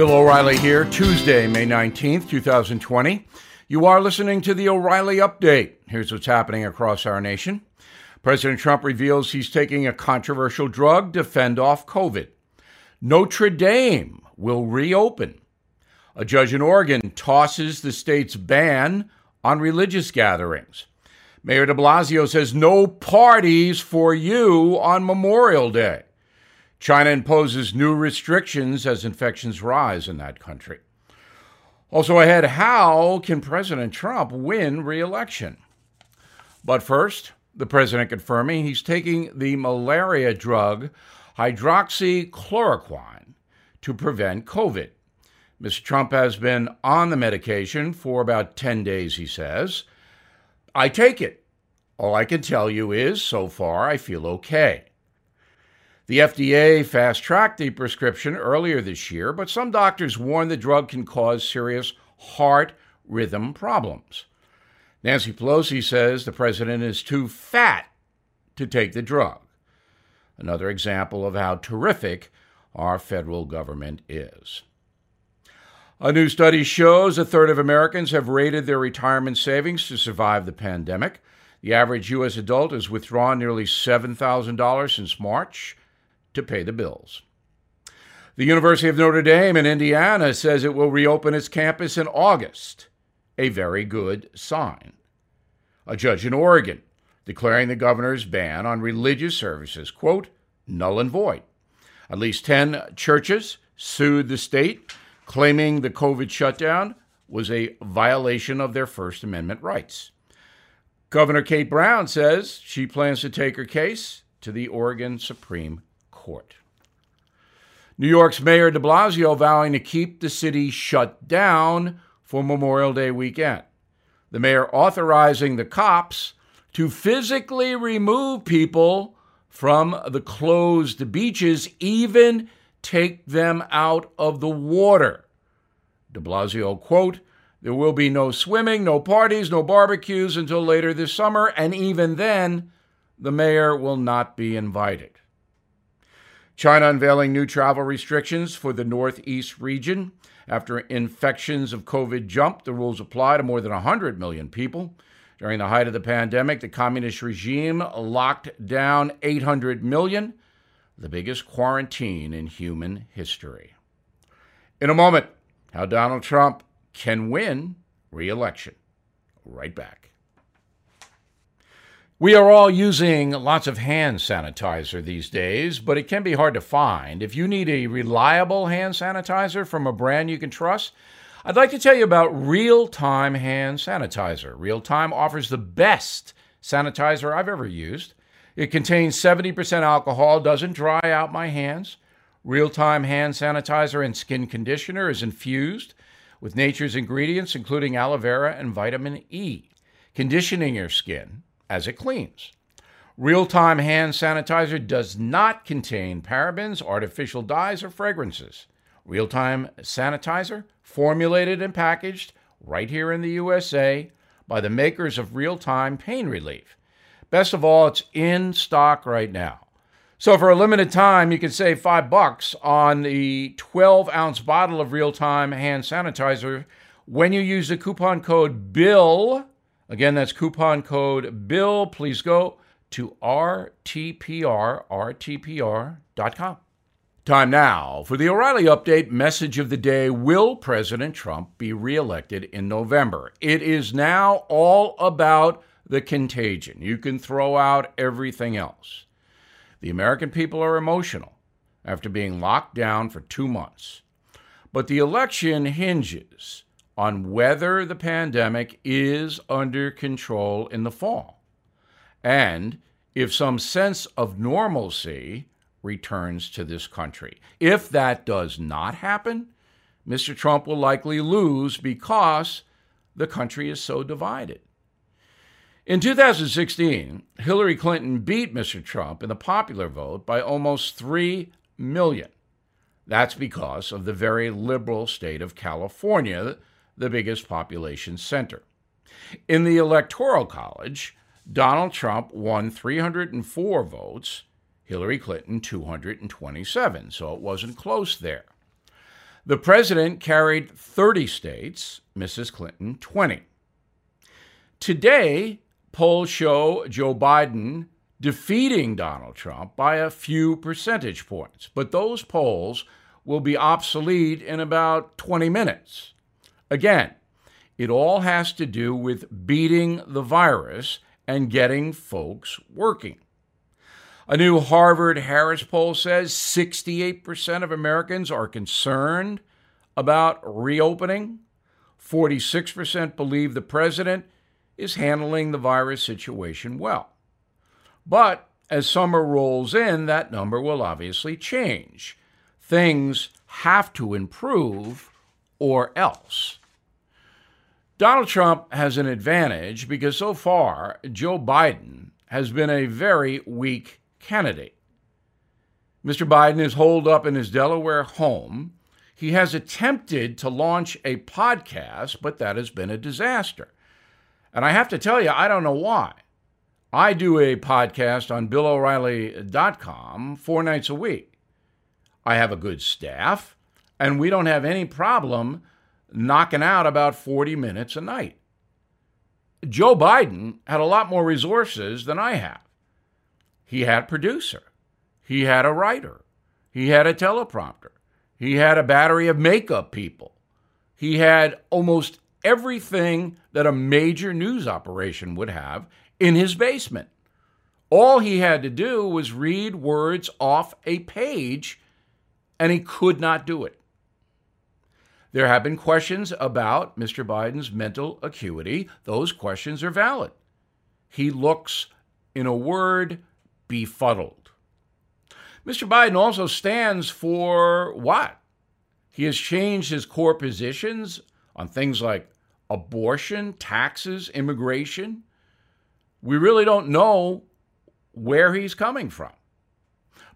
Bill O'Reilly here, Tuesday, May 19th, 2020. You are listening to the O'Reilly Update. Here's what's happening across our nation. President Trump reveals he's taking a controversial drug to fend off COVID. Notre Dame will reopen. A judge in Oregon tosses the state's ban on religious gatherings. Mayor de Blasio says no parties for you on Memorial Day. China imposes new restrictions as infections rise in that country. Also ahead, how can President Trump win re election? But first, the president confirming he's taking the malaria drug hydroxychloroquine to prevent COVID. Mr. Trump has been on the medication for about 10 days, he says. I take it. All I can tell you is, so far, I feel okay. The FDA fast tracked the prescription earlier this year, but some doctors warn the drug can cause serious heart rhythm problems. Nancy Pelosi says the president is too fat to take the drug. Another example of how terrific our federal government is. A new study shows a third of Americans have rated their retirement savings to survive the pandemic. The average U.S. adult has withdrawn nearly $7,000 since March to pay the bills. The University of Notre Dame in Indiana says it will reopen its campus in August, a very good sign. A judge in Oregon declaring the governor's ban on religious services, quote, null and void. At least 10 churches sued the state, claiming the COVID shutdown was a violation of their First Amendment rights. Governor Kate Brown says she plans to take her case to the Oregon Supreme court. New York's Mayor de Blasio vowing to keep the city shut down for Memorial Day weekend. The mayor authorizing the cops to physically remove people from the closed beaches, even take them out of the water. De Blasio, quote, there will be no swimming, no parties, no barbecues until later this summer, and even then, the mayor will not be invited. China unveiling new travel restrictions for the Northeast region. After infections of COVID jumped, the rules apply to more than 100 million people. During the height of the pandemic, the communist regime locked down 800 million, the biggest quarantine in human history. In a moment, how Donald Trump can win re election. Right back. We are all using lots of hand sanitizer these days, but it can be hard to find. If you need a reliable hand sanitizer from a brand you can trust, I'd like to tell you about Real Time Hand Sanitizer. Real Time offers the best sanitizer I've ever used. It contains 70% alcohol, doesn't dry out my hands. Real Time Hand Sanitizer and Skin Conditioner is infused with nature's ingredients, including aloe vera and vitamin E, conditioning your skin as it cleans. Real time hand sanitizer does not contain parabens, artificial dyes, or fragrances. Real time sanitizer, formulated and packaged right here in the USA by the makers of Real Time Pain Relief. Best of all, it's in stock right now. So for a limited time, you can save five bucks on the 12 ounce bottle of real time hand sanitizer when you use the coupon code BILL Again, that's coupon code BILL. Please go to RTPR, RTPR.com. Time now for the O'Reilly Update message of the day. Will President Trump be reelected in November? It is now all about the contagion. You can throw out everything else. The American people are emotional after being locked down for two months. But the election hinges on whether the pandemic is under control in the fall and if some sense of normalcy returns to this country. If that does not happen, Mr. Trump will likely lose because the country is so divided. In 2016, Hillary Clinton beat Mr. Trump in the popular vote by almost 3 million. That's because of the very liberal state of California the biggest population center. In the Electoral College, Donald Trump won 304 votes, Hillary Clinton 227, so it wasn't close there. The president carried 30 states, Mrs. Clinton 20. Today, polls show Joe Biden defeating Donald Trump by a few percentage points, but those polls will be obsolete in about 20 minutes. Again, it all has to do with beating the virus and getting folks working. A new Harvard Harris poll says 68% of Americans are concerned about reopening. 46% believe the president is handling the virus situation well. But as summer rolls in, that number will obviously change. Things have to improve or else. Donald Trump has an advantage because so far, Joe Biden has been a very weak candidate. Mr. Biden is holed up in his Delaware home. He has attempted to launch a podcast, but that has been a disaster. And I have to tell you, I don't know why. I do a podcast on BillO'Reilly.com four nights a week. I have a good staff, and we don't have any problem knocking out about 40 minutes a night. Joe Biden had a lot more resources than I have. He had a producer, he had a writer, he had a teleprompter, he had a battery of makeup people, he had almost everything that a major news operation would have in his basement. All he had to do was read words off a page, and he could not do it. There have been questions about Mr. Biden's mental acuity. Those questions are valid. He looks, in a word, befuddled. Mr. Biden also stands for what? He has changed his core positions on things like abortion, taxes, immigration. We really don't know where he's coming from.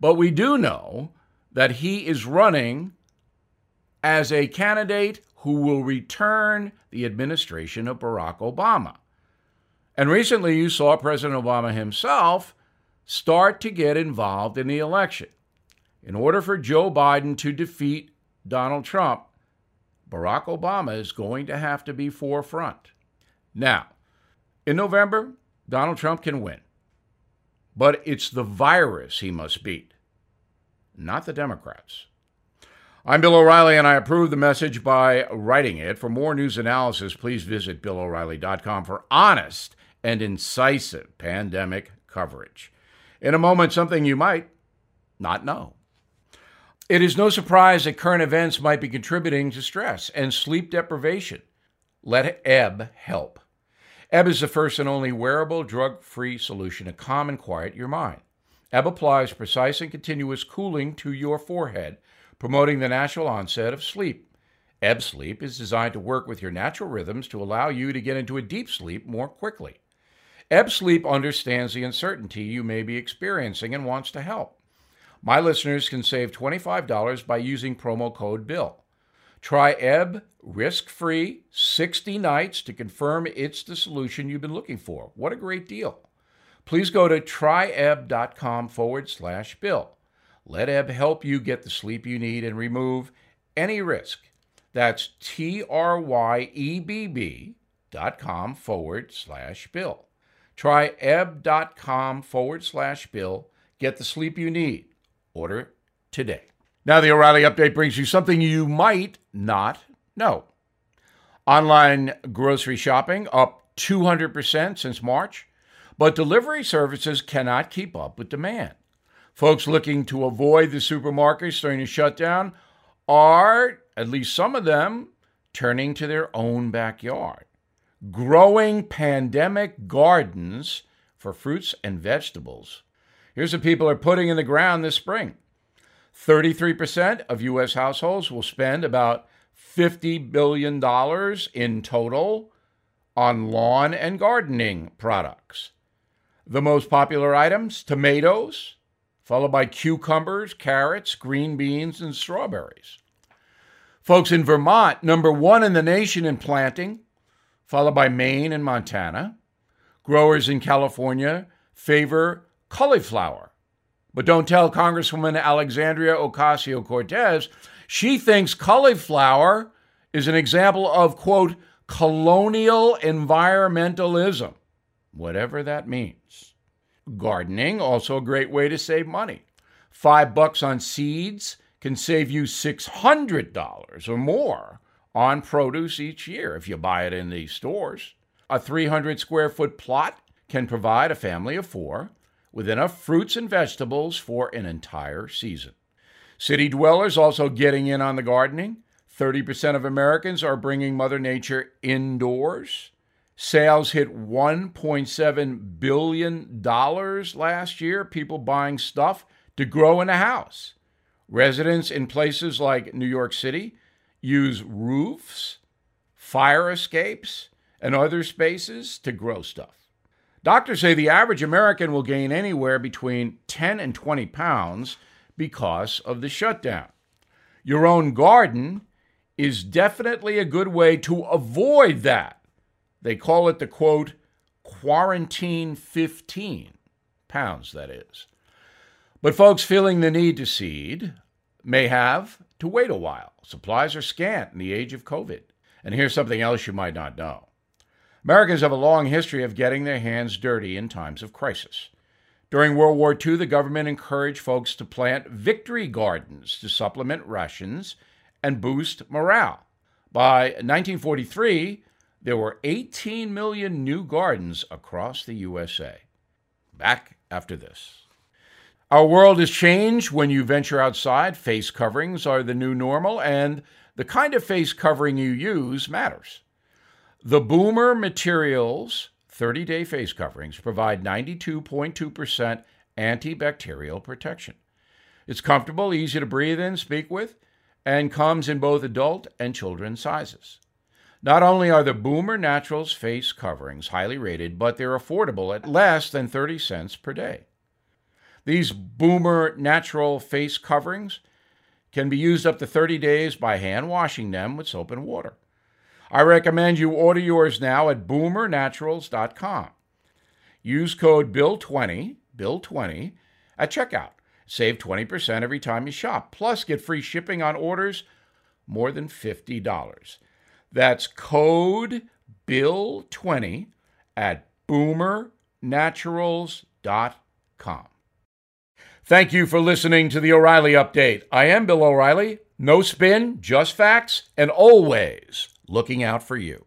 But we do know that he is running as a candidate who will return the administration of Barack Obama. And recently, you saw President Obama himself start to get involved in the election. In order for Joe Biden to defeat Donald Trump, Barack Obama is going to have to be forefront. Now, in November, Donald Trump can win. But it's the virus he must beat, not the Democrats. I'm Bill O'Reilly, and I approve the message by writing it. For more news analysis, please visit BillO'Reilly.com for honest and incisive pandemic coverage. In a moment, something you might not know. It is no surprise that current events might be contributing to stress and sleep deprivation. Let Ebb help. Ebb is the first and only wearable, drug free solution to calm and quiet your mind. Ebb applies precise and continuous cooling to your forehead promoting the natural onset of sleep. Ebb Sleep is designed to work with your natural rhythms to allow you to get into a deep sleep more quickly. Ebb Sleep understands the uncertainty you may be experiencing and wants to help. My listeners can save $25 by using promo code BILL. Try Ebb risk free 60 nights to confirm it's the solution you've been looking for. What a great deal! Please go to tryebb.com forward slash bill. Let Ebb help you get the sleep you need and remove any risk. That's T R Y E B B dot com forward slash bill. Try ebb.com forward slash bill. Get the sleep you need. Order today. Now, the O'Reilly update brings you something you might not know. Online grocery shopping up 200% since March, but delivery services cannot keep up with demand. Folks looking to avoid the supermarkets during the shutdown are, at least some of them, turning to their own backyard. Growing pandemic gardens for fruits and vegetables. Here's what people are putting in the ground this spring 33% of U.S. households will spend about $50 billion in total on lawn and gardening products. The most popular items tomatoes, followed by cucumbers, carrots, green beans, and strawberries. Folks in Vermont, number one in the nation in planting, followed by Maine and Montana. Growers in California favor cauliflower, But don't tell Congresswoman Alexandria Ocasio Cortez she thinks cauliflower is an example of, quote, colonial environmentalism, whatever that means. Gardening, also a great way to save money. Five bucks on seeds can save you $600 or more on produce each year if you buy it in these stores. A 300 square foot plot can provide a family of four with enough fruits and vegetables for an entire season. City dwellers also getting in on the gardening. 30% of Americans are bringing Mother Nature indoors. Sales hit $1.7 billion last year, people buying stuff to grow in a house. Residents in places like New York City use roofs, fire escapes, and other spaces to grow stuff. Doctors say the average American will gain anywhere between 10 and 20 pounds because of the shutdown. Your own garden is definitely a good way to avoid that. They call it the quote, quarantine 15 pounds, that is. But folks feeling the need to seed may have to wait a while. Supplies are scant in the age of COVID. And here's something else you might not know Americans have a long history of getting their hands dirty in times of crisis. During World War II, the government encouraged folks to plant victory gardens to supplement rations and boost morale. By 1943, there were 18 million new gardens across the USA. Back after this. Our world has changed when you venture outside. Face coverings are the new normal, and the kind of face covering you use matters. The Boomer Naturals 30 day face coverings provide 92.2% antibacterial protection. It's comfortable, easy to breathe in, speak with, and comes in both adult and children's sizes. Not only are the Boomer Naturals face coverings highly rated, but they're affordable at less than 30 cents per day. These Boomer natural face coverings can be used up to 30 days by hand washing them with soap and water. I recommend you order yours now at boomernaturals.com. Use code BILL20, BILL20 at checkout. Save 20% every time you shop. Plus, get free shipping on orders more than $50. That's code BILL20 at boomernaturals.com. Thank you for listening to the O'Reilly Update. I am Bill O'Reilly. No spin, just facts, and always looking out for you.